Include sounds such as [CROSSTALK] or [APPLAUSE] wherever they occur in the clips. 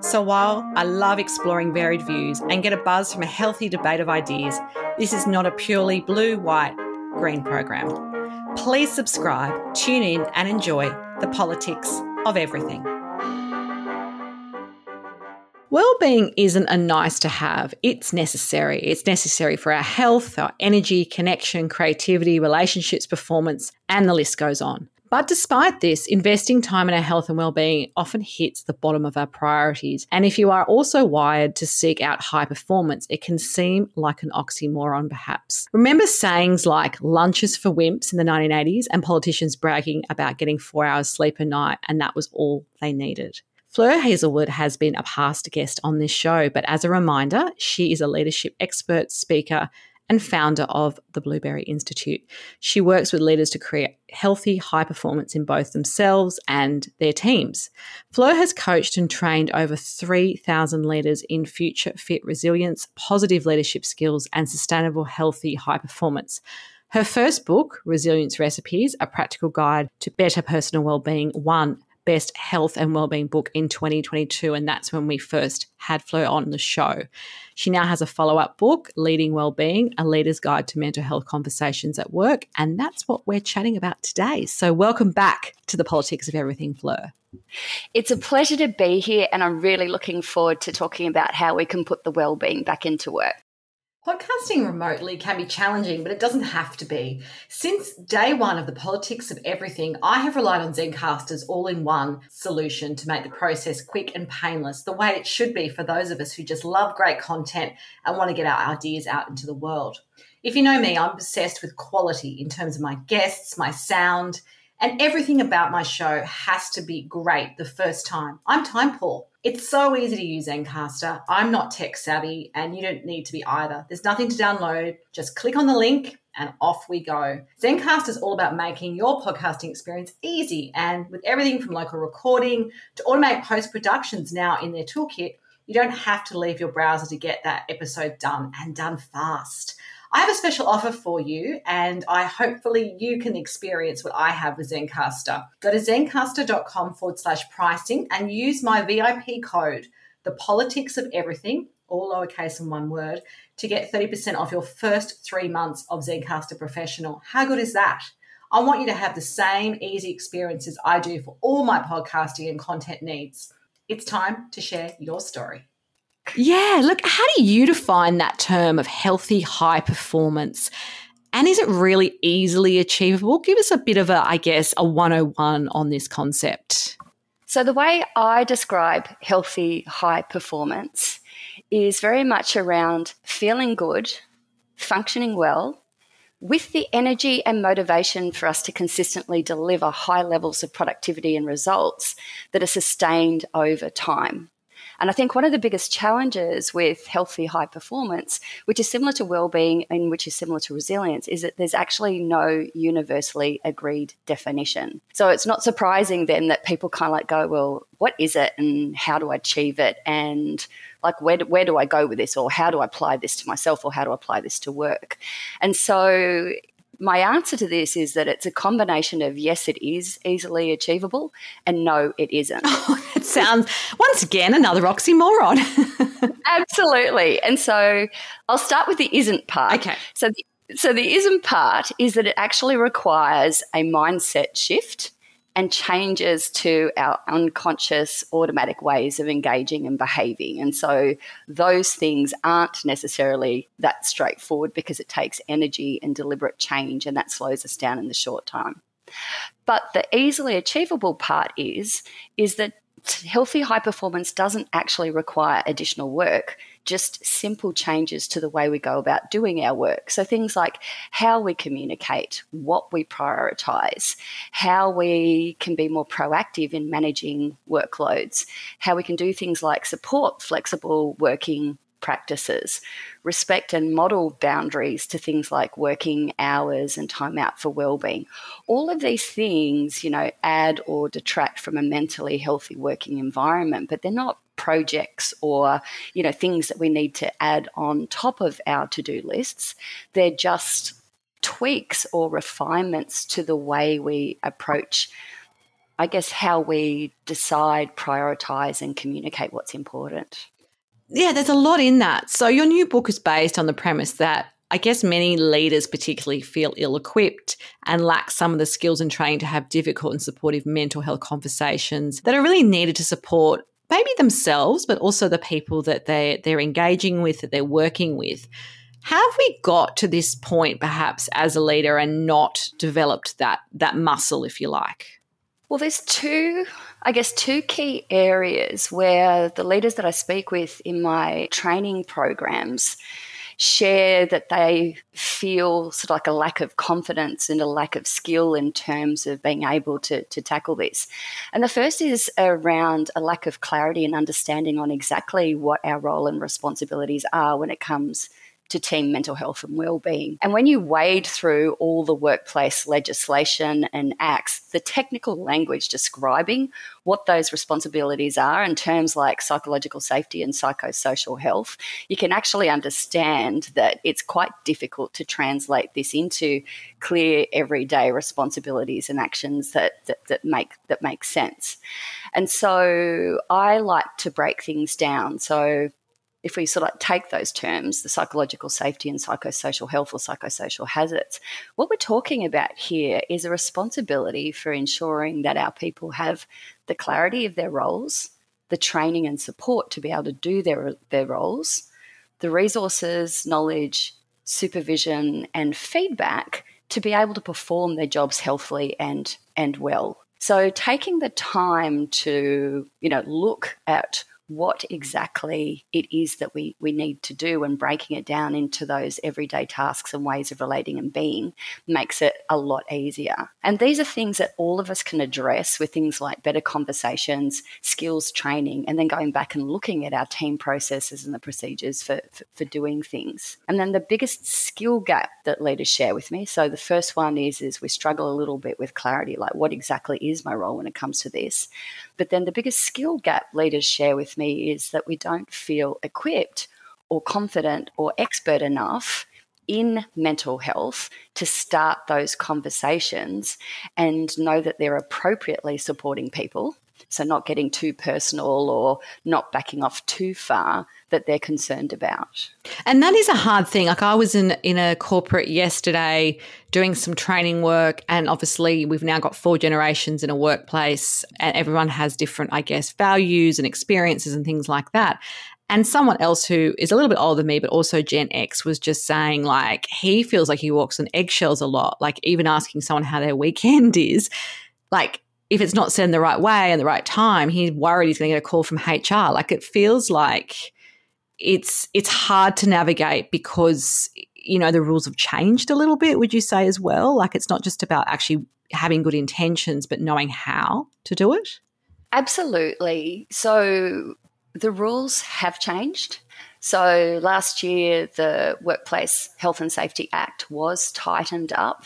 so while I love exploring varied views and get a buzz from a healthy debate of ideas, this is not a purely blue, white, green program. Please subscribe, tune in, and enjoy the politics of everything. Well-being isn't a nice to have, it's necessary. It's necessary for our health, our energy, connection, creativity, relationships, performance, and the list goes on. But despite this, investing time in our health and well-being often hits the bottom of our priorities. And if you are also wired to seek out high performance, it can seem like an oxymoron perhaps. Remember sayings like lunches for wimps in the 1980s and politicians bragging about getting 4 hours sleep a night and that was all they needed. Fleur Heazlewood has been a past guest on this show, but as a reminder, she is a leadership expert, speaker, and founder of the Blueberry Institute. She works with leaders to create healthy, high performance in both themselves and their teams. Flo has coached and trained over 3,000 leaders in future fit resilience, positive leadership skills, and sustainable, healthy, high performance. Her first book, Resilience Recipes, a practical guide to better personal well-being, won best health and wellbeing book in 2022 and that's when we first had Fleur on the show. She now has a follow-up book, Leading Wellbeing: A Leader's Guide to Mental Health Conversations at Work, and that's what we're chatting about today. So welcome back to the politics of everything, Fleur. It's a pleasure to be here and I'm really looking forward to talking about how we can put the well-being back into work. Podcasting remotely can be challenging, but it doesn't have to be. Since day one of the politics of everything, I have relied on Zencastr's all in one solution to make the process quick and painless, the way it should be for those of us who just love great content and want to get our ideas out into the world. If you know me, I'm obsessed with quality in terms of my guests, my sound, and everything about my show has to be great the first time. I'm time poor. It's so easy to use Zencastr. I'm not tech savvy and you don't need to be either. There's nothing to download. Just click on the link and off we go. Zencastr is all about making your podcasting experience easy and with everything from local recording to automate post productions now in their toolkit, you don't have to leave your browser to get that episode done and done fast. I have a special offer for you, and I hopefully you can experience what I have with Zencastr. Go to zencastr.com forward slash pricing and use my VIP code, the politics of everything, all lowercase and one word, to get 30% off your first three months of Zencastr Professional. How good is that? I want you to have the same easy experiences I do for all my podcasting and content needs. It's time to share your story. Yeah, look, how do you define that term of healthy high performance? And is it really easily achievable? Give us a bit of a, I guess, a 101 on this concept. So, the way I describe healthy high performance is very much around feeling good, functioning well, with the energy and motivation for us to consistently deliver high levels of productivity and results that are sustained over time. And I think one of the biggest challenges with healthy high performance, which is similar to well-being and which is similar to resilience, is that there's actually no universally agreed definition. So it's not surprising then that people kind of like go, well, what is it and how do I achieve it? And like where do, where do I go with this or how do I apply this to myself or how do I apply this to work? And so my answer to this is that it's a combination of yes, it is easily achievable, and no, it isn't. [LAUGHS] Oh, it sounds, once again, another oxymoron. [LAUGHS] Absolutely. And so I'll start with the isn't part. Okay. So the, so the isn't part is that it actually requires a mindset shift and changes to our unconscious automatic ways of engaging and behaving. And so those things aren't necessarily that straightforward because it takes energy and deliberate change, and that slows us down in the short time. But the easily achievable part is is that healthy high performance doesn't actually require additional work just simple changes to the way we go about doing our work. So things like how we communicate, what we prioritize, how we can be more proactive in managing workloads, how we can do things like support flexible working practices, respect and model boundaries to things like working hours and time out for well-being. All of these things, you know, add or detract from a mentally healthy working environment, but they're not projects or you know things that we need to add on top of our to-do lists they're just tweaks or refinements to the way we approach I guess, how we decide, prioritize, and communicate what's important. Yeah, there's a lot in that. So, your new book is based on the premise that I guess many leaders, particularly, feel ill equipped and lack some of the skills and training to have difficult and supportive mental health conversations that are really needed to support maybe themselves, but also the people that they, they're engaging with, that they're working with. Have we got to this point, perhaps, as a leader and not developed that, that muscle, if you like? Well, there's two, I guess, two key areas where the leaders that I speak with in my training programs share that they feel sort of like a lack of confidence and a lack of skill in terms of being able to, to tackle this. And the first is around a lack of clarity and understanding on exactly what our role and responsibilities are when it comes to team mental health and well-being. And when you wade through all the workplace legislation and acts, the technical language describing what those responsibilities are in terms like psychological safety and psychosocial health, you can actually understand that it's quite difficult to translate this into clear everyday responsibilities and actions that, that, that make that make sense. And so I like to break things down. So if we sort of take those terms, the psychological safety and psychosocial health or psychosocial hazards, what we're talking about here is a responsibility for ensuring that our people have the clarity of their roles, the training and support to be able to do their, their roles, the resources, knowledge, supervision, and feedback to be able to perform their jobs healthily and, and well. So taking the time to, you know, look at what exactly it is that we, we need to do and breaking it down into those everyday tasks and ways of relating and being makes it a lot easier. And these are things that all of us can address with things like better conversations, skills training, and then going back and looking at our team processes and the procedures for, for, for doing things. And then the biggest skill gap that leaders share with me. So the first one is is we struggle a little bit with clarity, like what exactly is my role when it comes to this. But then the biggest skill gap leaders share with me is that we don't feel equipped or confident or expert enough in mental health to start those conversations and know that they're appropriately supporting people. So, not getting too personal or not backing off too far that they're concerned about. And that is a hard thing. Like I was in in a corporate yesterday doing some training work and obviously we've now got four generations in a workplace and everyone has different I guess values and experiences and things like that. And someone else who is a little bit older than me, but also Gen X, was just saying, like, he feels like he walks on eggshells a lot. Like, even asking someone how their weekend [LAUGHS] is, like, if it's not said in the right way and the right time, he's worried he's going to get a call from HR. Like, it feels like it's it's hard to navigate because you know the rules have changed a little bit would you say as well? Like it's not just about actually having good intentions but knowing how to do it? Absolutely. So the rules have changed so last year, the Workplace Health and Safety Act was tightened up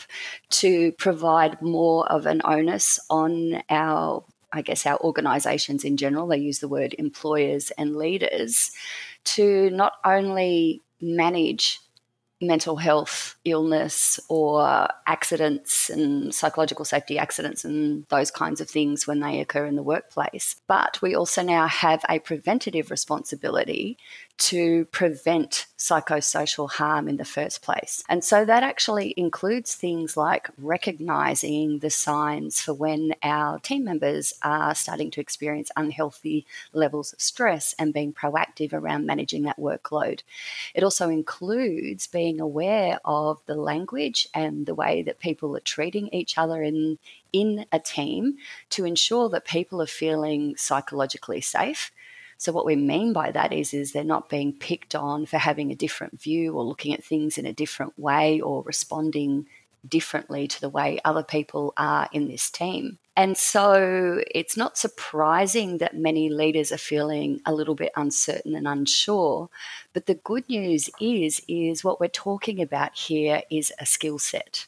to provide more of an onus on our I guess our organisations in general, they use the word employers and leaders, to not only manage mental health illness or accidents and psychological safety accidents and those kinds of things when they occur in the workplace. But we also now have a preventative responsibility to prevent psychosocial harm in the first place. And so that actually includes things like recognizing the signs for when our team members are starting to experience unhealthy levels of stress and being proactive around managing that workload. It also includes being aware of the language and the way that people are treating each other in in a team to ensure that people are feeling psychologically safe so what we mean by that is is they're not being picked on for having a different view or looking at things in a different way or responding differently to the way other people are in this team. And so it's not surprising that many leaders are feeling a little bit uncertain and unsure. But the good news is, is what we're talking about here is a skill set.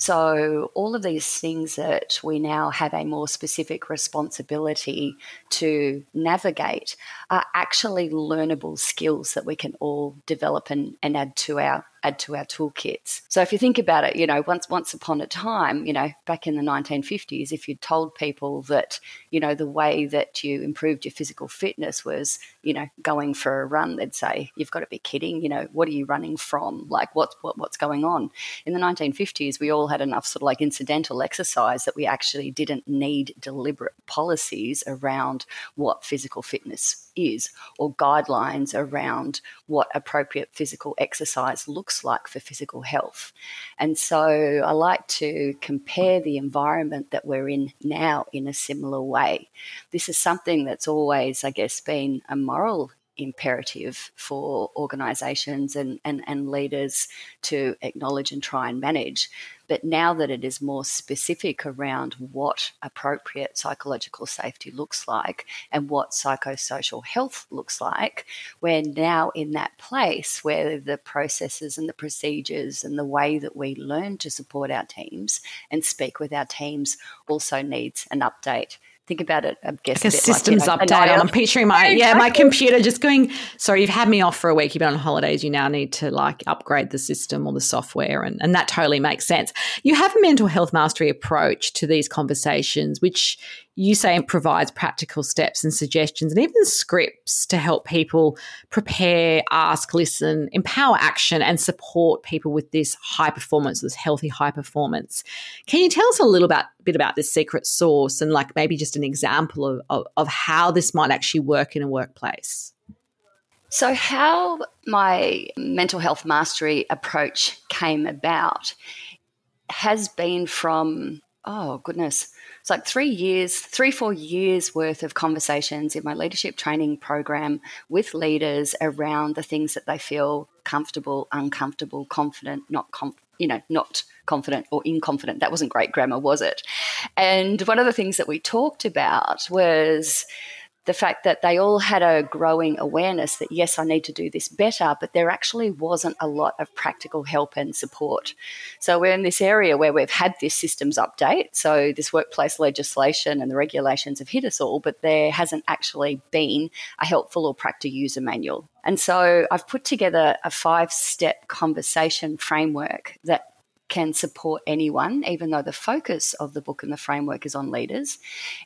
So, all of these things that we now have a more specific responsibility to navigate are actually learnable skills that we can all develop and, and add to our add to our toolkits. So if you think about it, you know, once once upon a time, you know, back in the 1950s, if you told people that, you know, the way that you improved your physical fitness was, you know, going for a run, they'd say, "You've got to be kidding! You know, what are you running from? Like, what's what, what's going on?" In the 1950s, we all had enough sort of like incidental exercise that we actually didn't need deliberate policies around what physical fitness is or guidelines around what appropriate physical exercise looks like for physical health. And so I like to compare the environment that we're in now in a similar way. This is something that's always, I guess, been a moral imperative for organizations and, and, and leaders to acknowledge and try and manage. But now that it is more specific around what appropriate psychological safety looks like and what psychosocial health looks like, we're now in that place where the processes and the procedures and the way that we learn to support our teams and speak with our teams also needs an update think about it, I guess. Like a, systems like, you know, update. I'm picturing my yeah, yeah, my computer just going. Sorry, you've had me off for a week. You've been on holidays. You now need to like upgrade the system or the software, and and that totally makes sense. You have a mental health mastery approach to these conversations, which you say it provides practical steps and suggestions and even scripts to help people prepare, ask, listen, empower action, and support people with this high performance, this healthy high performance. Can you tell us a little about, bit about this secret sauce and like maybe just an example of, of, of how this might actually work in a workplace? So, how my mental health mastery approach came about has been from, oh goodness, it's like three years, three, four years worth of conversations in my leadership training program with leaders around the things that they feel comfortable, uncomfortable, confident, not com- you know, not confident or inconfident. That wasn't great grammar, was it? And one of the things that we talked about was the fact that they all had a growing awareness that yes, I need to do this better, but there actually wasn't a lot of practical help and support. So we're in this area where we've had this systems update. So this workplace legislation and the regulations have hit us all, but there hasn't actually been a helpful or practical user manual. And so I've put together a five step conversation framework that can support anyone, even though the focus of the book and the framework is on leaders.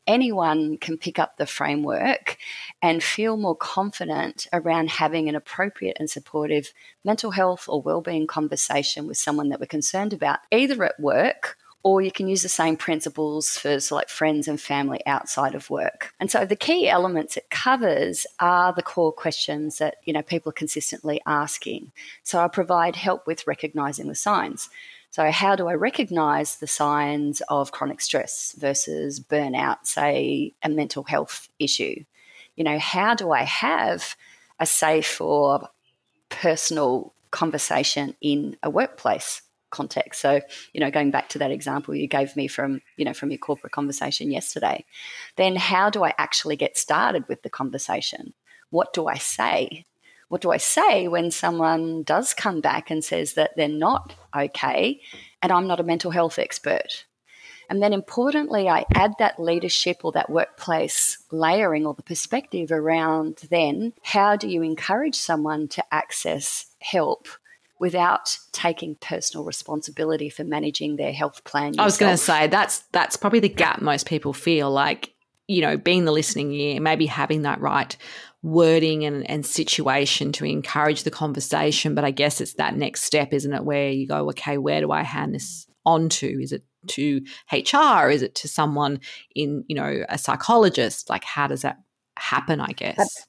Anyone can pick up the framework and feel more confident around having an appropriate and supportive mental health or well-being conversation with someone that we're concerned about, either at work or you can use the same principles for so like friends and family outside of work. And so the key elements it covers are the core questions that you know people are consistently asking. So I provide help with recognizing the signs. So, how do I recognize the signs of chronic stress versus burnout, say a mental health issue? You know, how do I have a safe or personal conversation in a workplace context? So, you know, going back to that example you gave me from, you know, from your corporate conversation yesterday, then how do I actually get started with the conversation? What do I say? What do I say when someone does come back and says that they're not okay and I'm not a mental health expert? And then importantly, I add that leadership or that workplace layering or the perspective around then how do you encourage someone to access help without taking personal responsibility for managing their health plan. Yourself. I was going to say that's that's probably the gap most people feel like you know being the listening ear, maybe having that right wording and, and situation to encourage the conversation. But I guess it's that next step, isn't it? Where you go, okay, where do I hand this on to? Is it to HR? Is it to someone in, you know, a psychologist? Like, how does that happen, I guess?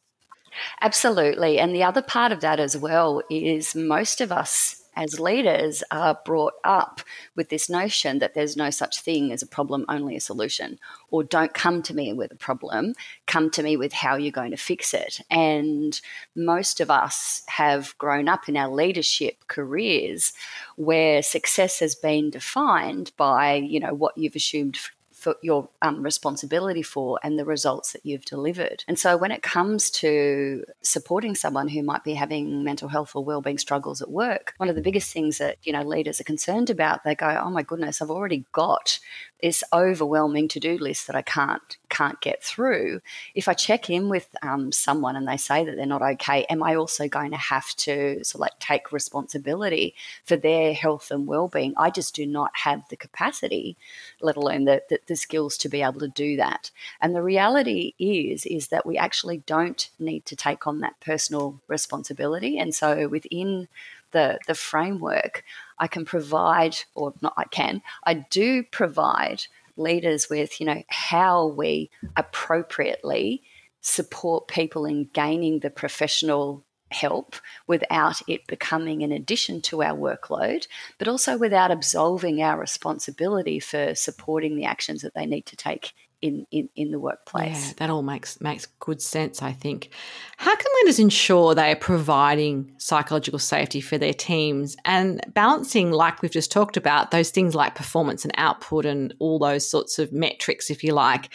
Absolutely. And the other part of that as well is most of us as leaders are brought up with this notion that there's no such thing as a problem, only a solution, or don't come to me with a problem, come to me with how you're going to fix it. And most of us have grown up in our leadership careers where success has been defined by, you know, what you've assumed for your um, responsibility for and the results that you've delivered. And so when it comes to supporting someone who might be having mental health or well-being struggles at work, one of the biggest things that you know leaders are concerned about, they go, "Oh my goodness, I've already got this overwhelming to-do list that I can't can't get through." If I check in with um, someone and they say that they're not okay, am I also going to have to sort of like take responsibility for their health and well-being? I just do not have the capacity, let alone the, the, the skills to be able to do that. And the reality is is that we actually don't need to take on that personal responsibility. And so within the, the framework, I can provide, or not I can, I do provide leaders with, you know, how we appropriately support people in gaining the professional help without it becoming an addition to our workload, but also without absolving our responsibility for supporting the actions that they need to take in, in, in the workplace. Yeah, that all makes makes good sense, I think. How can leaders ensure they are providing psychological safety for their teams and balancing, like we've just talked about, those things like performance and output and all those sorts of metrics, if you like,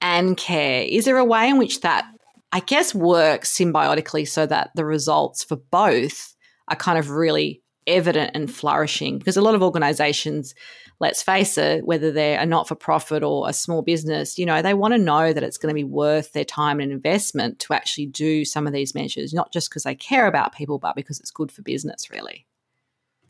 and care? Is there a way in which that I guess works symbiotically so that the results for both are kind of really evident and flourishing because a lot of organizations let's face it, whether they're a not for profit or a small business, you know, they want to know that it's going to be worth their time and investment to actually do some of these measures, not just because they care about people, but because it's good for business, really.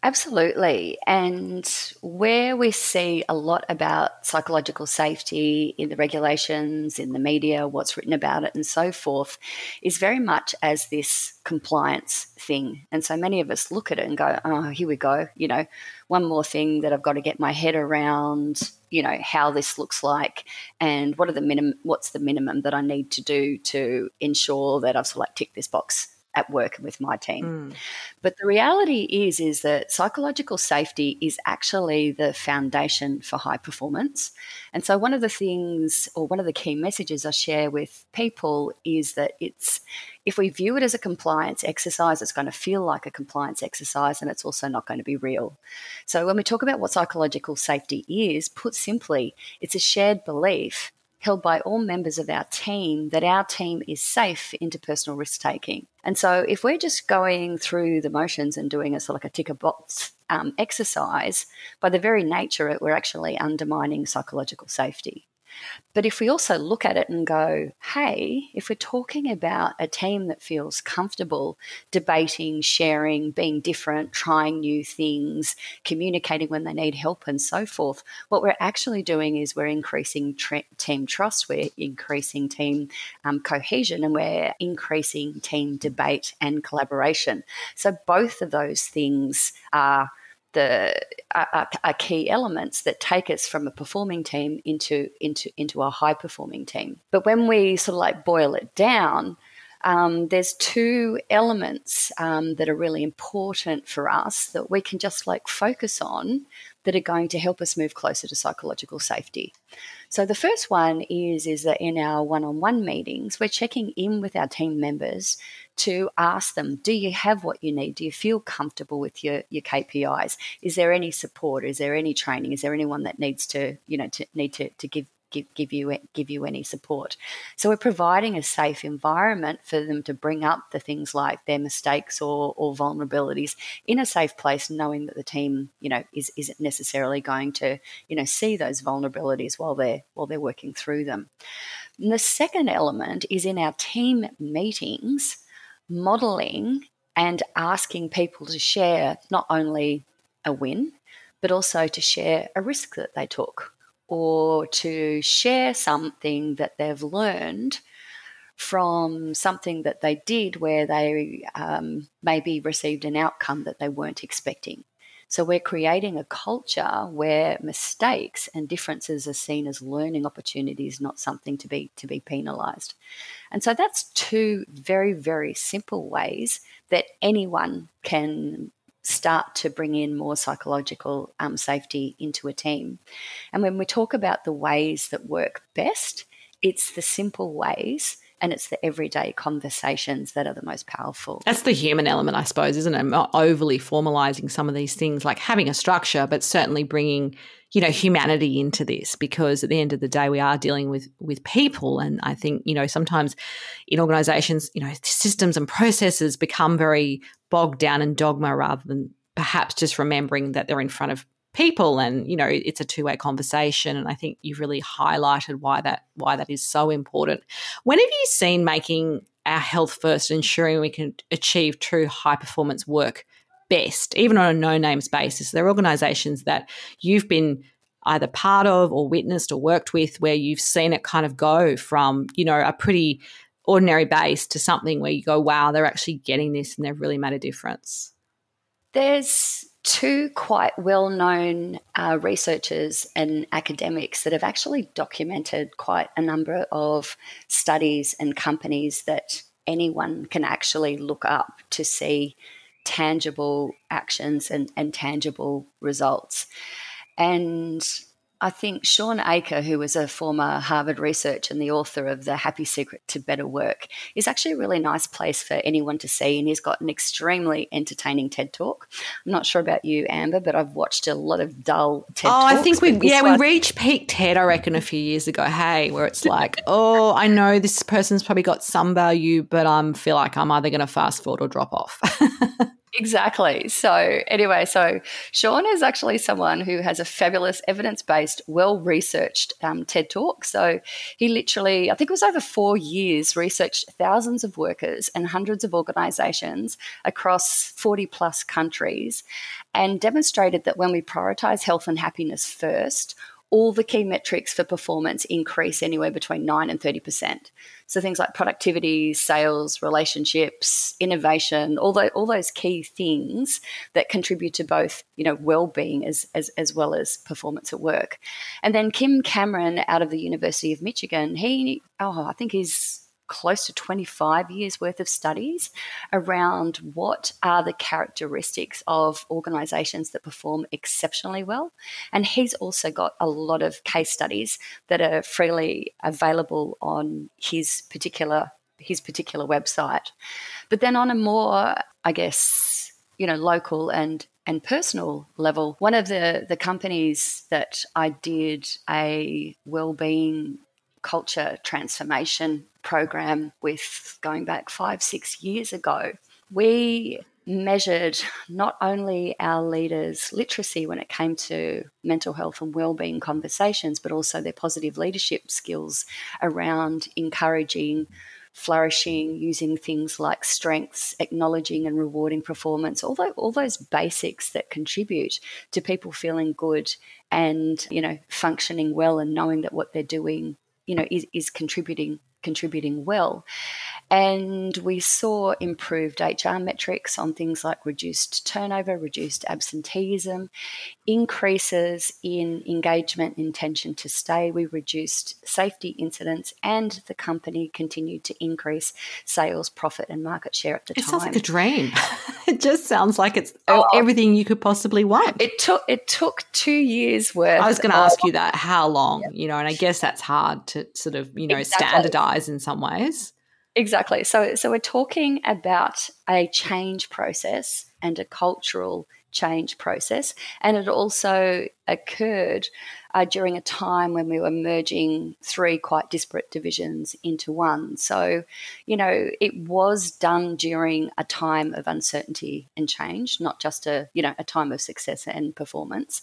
Absolutely. And where we see a lot about psychological safety in the regulations, in the media, what's written about it, and so forth, is very much as this compliance thing. And so many of us look at it and go, oh, here we go. You know, one more thing that I've got to get my head around, you know, how this looks like and what are the minimum, what's the minimum that I need to do to ensure that I've sort of like ticked this box at work and with my team. Mm. But the reality is is that psychological safety is actually the foundation for high performance. And so one of the things or one of the key messages I share with people is that it's if we view it as a compliance exercise, it's going to feel like a compliance exercise and it's also not going to be real. So when we talk about what psychological safety is, put simply, it's a shared belief held by all members of our team that our team is safe interpersonal risk taking. And so, if we're just going through the motions and doing a sort of like a ticker box um, exercise, by the very nature, of it, we're actually undermining psychological safety. But if we also look at it and go, hey, if we're talking about a team that feels comfortable debating, sharing, being different, trying new things, communicating when they need help, and so forth, what we're actually doing is we're increasing tra- team trust, we're increasing team um, cohesion, and we're increasing team debate and collaboration. So both of those things are the are, are, key elements that take us from a performing team into into into a high performing team. But when we sort of like boil it down, um, there's two elements um, that are really important for us that we can just like focus on that are going to help us move closer to psychological safety. So the first one is is that in our one-on-one meetings, we're checking in with our team members to ask them, do you have what you need? Do you feel comfortable with your, your KPIs? Is there any support? Is there any training? Is there anyone that needs to, you know, to need to, to give give, give you give you any support. So we're providing a safe environment for them to bring up the things like their mistakes or, or vulnerabilities in a safe place, knowing that the team, you know, is isn't necessarily going to, you know, see those vulnerabilities while they're while they're working through them. And the second element is in our team meetings, modeling and asking people to share not only a win, but also to share a risk that they took or to share something that they've learned from something that they did where they um, maybe received an outcome that they weren't expecting. So we're creating a culture where mistakes and differences are seen as learning opportunities, not something to be to be penalized. And so that's two very very simple ways that anyone can start to bring in more psychological um, safety into a team. And when we talk about the ways that work best, it's the simple ways and it's the everyday conversations that are the most powerful. That's the human element, I suppose, isn't it? Not overly formalizing some of these things, like having a structure, but certainly bringing, you know, humanity into this, because at the end of the day, we are dealing with with people, and I think you know sometimes in organisations, you know, systems and processes become very bogged down in dogma rather than perhaps just remembering that they're in front of people and you know it's a two-way conversation and i think you've really highlighted why that why that is so important. When have you seen making our health first ensuring we can achieve true high performance work best even on a no names basis? There are organizations that you've been either part of or witnessed or worked with where you've seen it kind of go from you know a pretty ordinary base to something where you go wow they're actually getting this and they've really made a difference. There's two quite well known uh, researchers and academics that have actually documented quite a number of studies and companies that anyone can actually look up to see tangible actions and, and tangible results. And I think Shawn Achor, who was a former Harvard researcher and the author of The Happy Secret to Better Work, is actually a really nice place for anyone to see. And he's got an extremely entertaining TED talk. I'm not sure about you, Amber, but I've watched a lot of dull TED oh, talks. I think we, yeah, one- we reached peak TED, I reckon, a few years ago. Hey, where it's like, oh, I know this person's probably got some value, but I feel like I'm either going to fast forward or drop off. [LAUGHS] Exactly. So, anyway, so Shawn is actually someone who has a fabulous evidence based, well researched um, TED talk. So, he literally, I think it was over four years, researched thousands of workers and hundreds of organizations across 40 plus countries and demonstrated that when we prioritize health and happiness first, all the key metrics for performance increase anywhere between 9 and 30%. So things like productivity, sales, relationships, innovation, all, the, all those key things that contribute to both, you know, well-being as, as, as well as performance at work. And then Kim Cameron out of the University of Michigan, he, oh, I think he's close to 25 years worth of studies around what are the characteristics of organizations that perform exceptionally well. And he's also got a lot of case studies that are freely available on his particular his particular website. But then on a more, I guess, you know, local and and personal level, one of the the companies that I did a well-being culture transformation program with going back five, six years ago, we measured not only our leaders' literacy when it came to mental health and well-being conversations, but also their positive leadership skills around encouraging flourishing, using things like strengths, acknowledging and rewarding performance, all, those, all those basics that contribute to people feeling good and, you know, functioning well and knowing that what they're doing you know is, is contributing contributing well. And we saw improved HR metrics on things like reduced turnover, reduced absenteeism, increases in engagement intention to stay. We reduced safety incidents, and the company continued to increase sales, profit, and market share at the it time. It sounds like a dream. [LAUGHS] [LAUGHS] it just sounds like it's oh, everything you could possibly want. It took it took two years worth. I was going to ask you that. How long? Yeah. You know, and I guess that's hard to sort of you know exactly. standardize in some ways. Exactly. So, so we're talking about a change process and a cultural change process, and it also occurred uh, during a time when we were merging three quite disparate divisions into one. So, you know, it was done during a time of uncertainty and change, not just a you know a time of success and performance.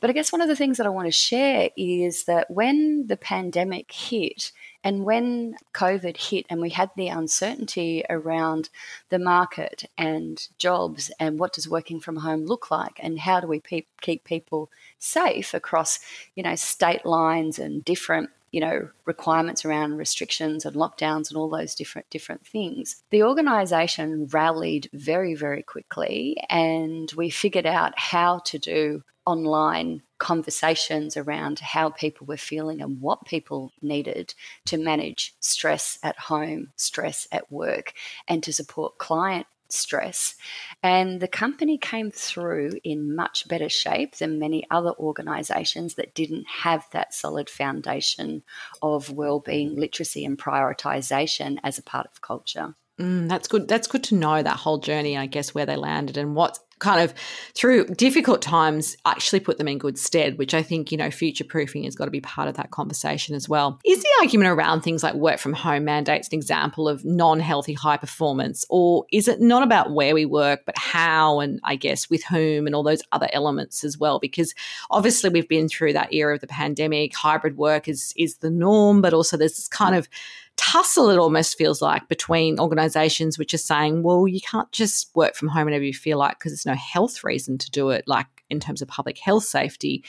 But I guess one of the things that I want to share is that when the pandemic hit, and when COVID hit and we had the uncertainty around the market and jobs and what does working from home look like and how do we pe- keep people safe across, you know, state lines and different you know requirements around restrictions and lockdowns and all those different different things the organization rallied very very quickly and we figured out how to do online conversations around how people were feeling and what people needed to manage stress at home, stress at work, and to support client stress. And the company came through in much better shape than many other organisations that didn't have that solid foundation of well-being literacy and prioritisation as a part of culture. Mm, that's good. That's good to know that whole journey, I guess, where they landed and what kind of through difficult times actually put them in good stead, which I think, you know, future proofing has got to be part of that conversation as well. Is the argument around things like work from home mandates an example of non healthy high performance? Or is it not about where we work, but how and I guess with whom and all those other elements as well? Because obviously we've been through that era of the pandemic, hybrid work is is the norm, but also there's this kind of tussle it almost feels like between organizations which are saying well you can't just work from home whenever you feel like because there's no health reason to do it like in terms of public health safety.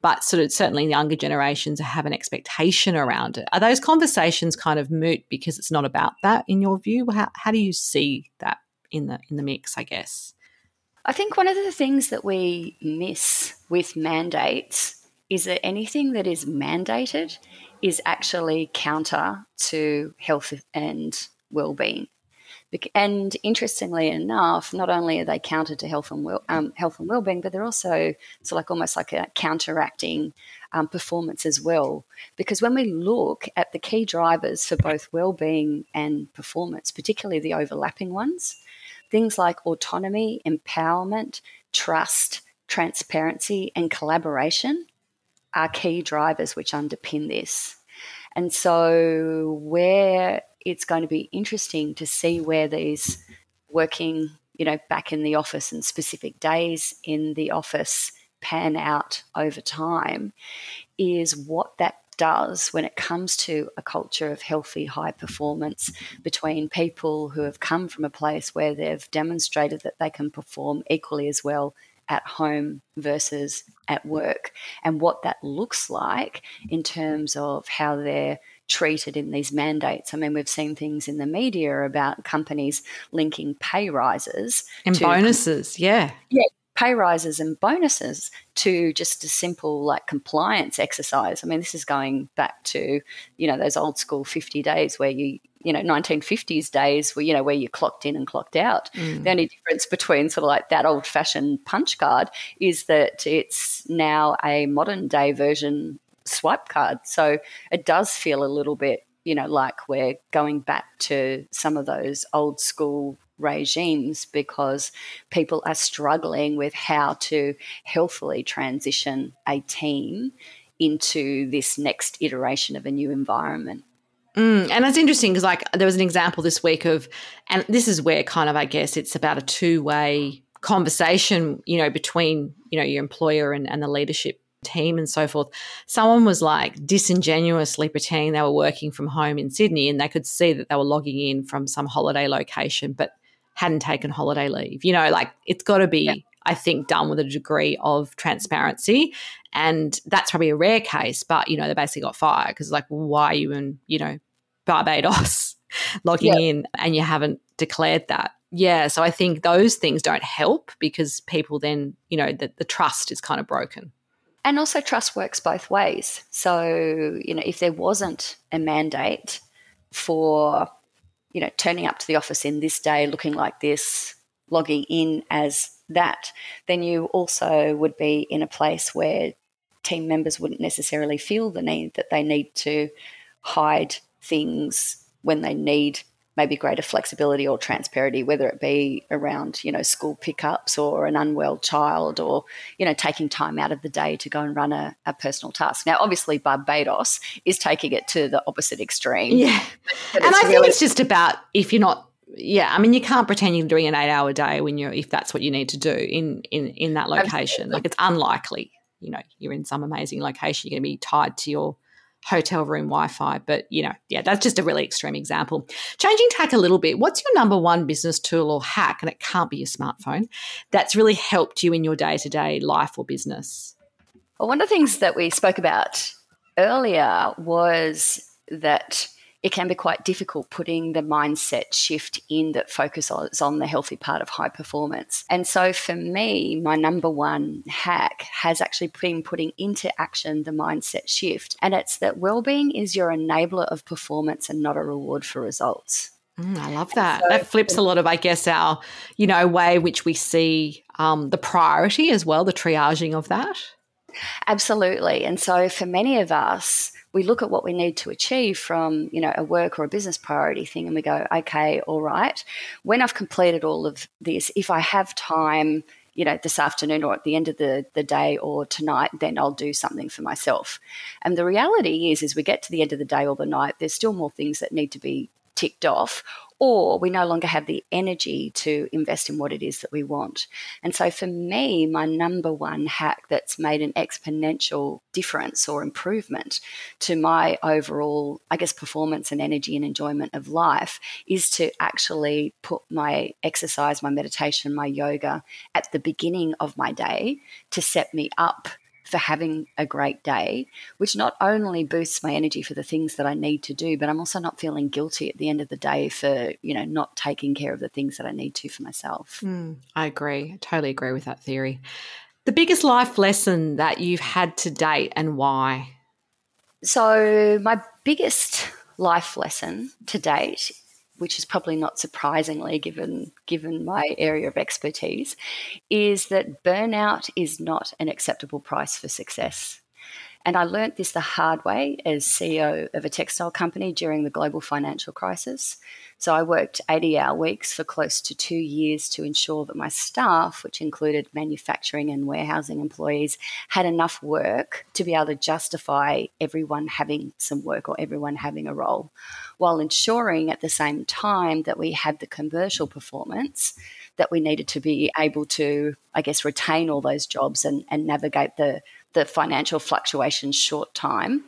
But sort of certainly younger generations have an expectation around it. Are those conversations kind of moot because it's not about that in your view? How, how do you see that in the in the mix i guess? I think one of the things that we miss with mandates is that anything that is mandated is actually counter to health and well-being. And interestingly enough, not only are they counter to health and well, um, health and well-being, but they're also so like almost like a counteracting um, performance as well. Because when we look at the key drivers for both well-being and performance, particularly the overlapping ones, things like autonomy, empowerment, trust, transparency, and collaboration are key drivers which underpin this. And so, where it's going to be interesting to see where these working, you know, back in the office and specific days in the office pan out over time is what that does when it comes to a culture of healthy high performance between people who have come from a place where they've demonstrated that they can perform equally as well at home versus at work and what that looks like in terms of how they're treated in these mandates. I mean, we've seen things in the media about companies linking pay rises and bonuses. Yeah. Yeah. Pay rises and bonuses to just a simple like compliance exercise. I mean, this is going back to, you know, those old school 50 days where you, you know 1950s days where you know where you clocked in and clocked out. Mm. the only difference between sort of like that old fashioned punch card is that it's now a modern day version swipe card. So it does feel a little bit you know like we're going back to some of those old school regimes because people are struggling with how to healthily transition a team into this next iteration of a new environment Mm, and it's interesting because, like, there was an example this week of, and this is where kind of, I guess, it's about a two way conversation, you know, between, you know, your employer and, and the leadership team and so forth. Someone was like disingenuously pretending they were working from home in Sydney and they could see that they were logging in from some holiday location, but hadn't taken holiday leave. You know, like, it's got to be. Yeah. I think, done with a degree of transparency. And that's probably a rare case, but, you know, they basically got fired because, like, why are you in, you know, Barbados [LAUGHS] logging yep. in and you haven't declared that. Yeah, so I think those things don't help because people then, you know, the, the trust is kind of broken. And also, trust works both ways. So, you know, if there wasn't a mandate for, you know, turning up to the office in this day looking like this, logging in as that, then you also would be in a place where team members wouldn't necessarily feel the need that they need to hide things when they need maybe greater flexibility or transparency, whether it be around, you know, school pickups or an unwell child or, you know, taking time out of the day to go and run a, a personal task. Now, obviously, Barbados is taking it to the opposite extreme. Yeah. But, but and I really- think it's just about if you're not yeah, I mean, you can't pretend you're doing an eight-hour day when you're if that's what you need to do in in in that location. Absolutely. Like it's unlikely. You know, you're in some amazing location. You're going to be tied to your hotel room Wi-Fi. But you know, yeah, that's just a really extreme example. Changing tack a little bit. What's your number one business tool or hack, and it can't be your smartphone, that's really helped you in your day-to-day life or business? Well, one of the things that we spoke about earlier was that it can be quite difficult putting the mindset shift in that focuses on the healthy part of high performance. And so for me, my number one hack has actually been putting into action the mindset shift. And it's that well-being is your enabler of performance and not a reward for results. Mm, I love that. So, that flips a lot of, I guess, our, you know, way which we see um, the priority as well, the triaging of that. Absolutely. And so for many of us, we look at what we need to achieve from, you know, a work or a business priority thing and we go, okay, all right, when I've completed all of this, if I have time, you know, this afternoon or at the end of the, the day or tonight, then I'll do something for myself. And the reality is, as we get to the end of the day or the night, there's still more things that need to be ticked off or we no longer have the energy to invest in what it is that we want. And so for me, my number one hack that's made an exponential difference or improvement to my overall, I guess, performance and energy and enjoyment of life is to actually put my exercise, my meditation, my yoga at the beginning of my day to set me up for having a great day, which not only boosts my energy for the things that I need to do, but I'm also not feeling guilty at the end of the day for, you know, not taking care of the things that I need to for myself. Mm, I agree. I totally agree with that theory. The biggest life lesson that you've had to date and why? So, my biggest life lesson to date which is probably not surprisingly given given my area of expertise, is that burnout is not an acceptable price for success. And I learnt this the hard way as CEO of a textile company during the global financial crisis. So I worked 80 hour weeks for close to two years to ensure that my staff, which included manufacturing and warehousing employees, had enough work to be able to justify everyone having some work or everyone having a role, while ensuring at the same time that we had the commercial performance that we needed to be able to, I guess, retain all those jobs and, and navigate the the financial fluctuations short time,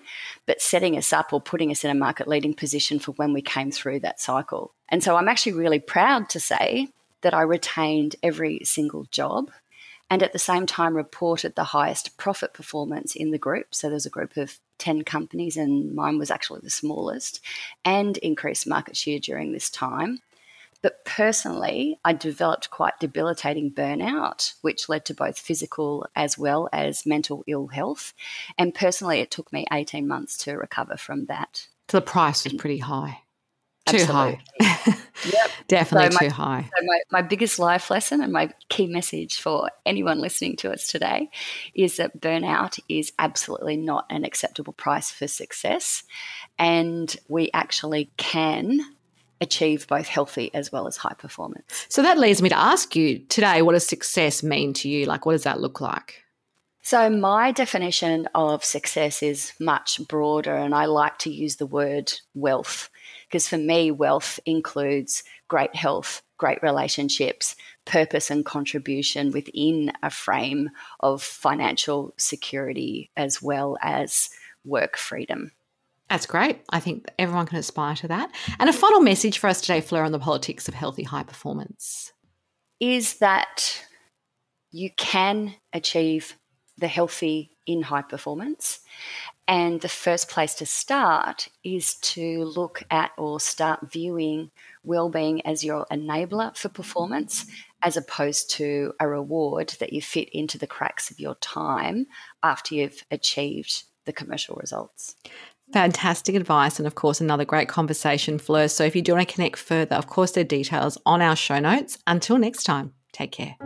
but setting us up or putting us in a market leading position for when we came through that cycle. And so I'm actually really proud to say that I retained every single job and at the same time reported the highest profit performance in the group. So there's a group of 10 companies, and mine was actually the smallest, and increased market share during this time. But personally, I developed quite debilitating burnout, which led to both physical as well as mental ill health. And personally, it took me 18 months to recover from that. So the price was pretty high. Too Absolutely. high. yep. [LAUGHS] Definitely so my, too high. So my, my biggest life lesson and my key message for anyone listening to us today is that burnout is absolutely not an acceptable price for success. And we actually can achieve both healthy as well as high performance. So that leads me to ask you today what does success mean to you? Like, what does that look like? So, my definition of success is much broader, and I like to use the word wealth because for me, wealth includes great health, great relationships, purpose and contribution within a frame of financial security as well as work freedom. That's great. I think everyone can aspire to that. And a final message for us today, Fleur, on the politics of healthy high performance is that you can achieve the healthy in high performance. And the first place to start is to look at or start viewing well-being as your enabler for performance as opposed to a reward that you fit into the cracks of your time after you've achieved the commercial results. Fantastic advice, and of course, another great conversation, Fleur. So, if you do want to connect further, of course, there are details on our show notes. Until next time, take care.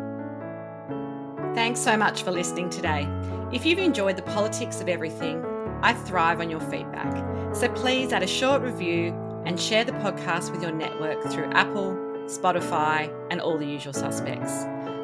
Thanks so much for listening today. If you've enjoyed the politics of everything, I thrive on your feedback. So, please add a short review and share the podcast with your network through Apple, Spotify, and all the usual suspects.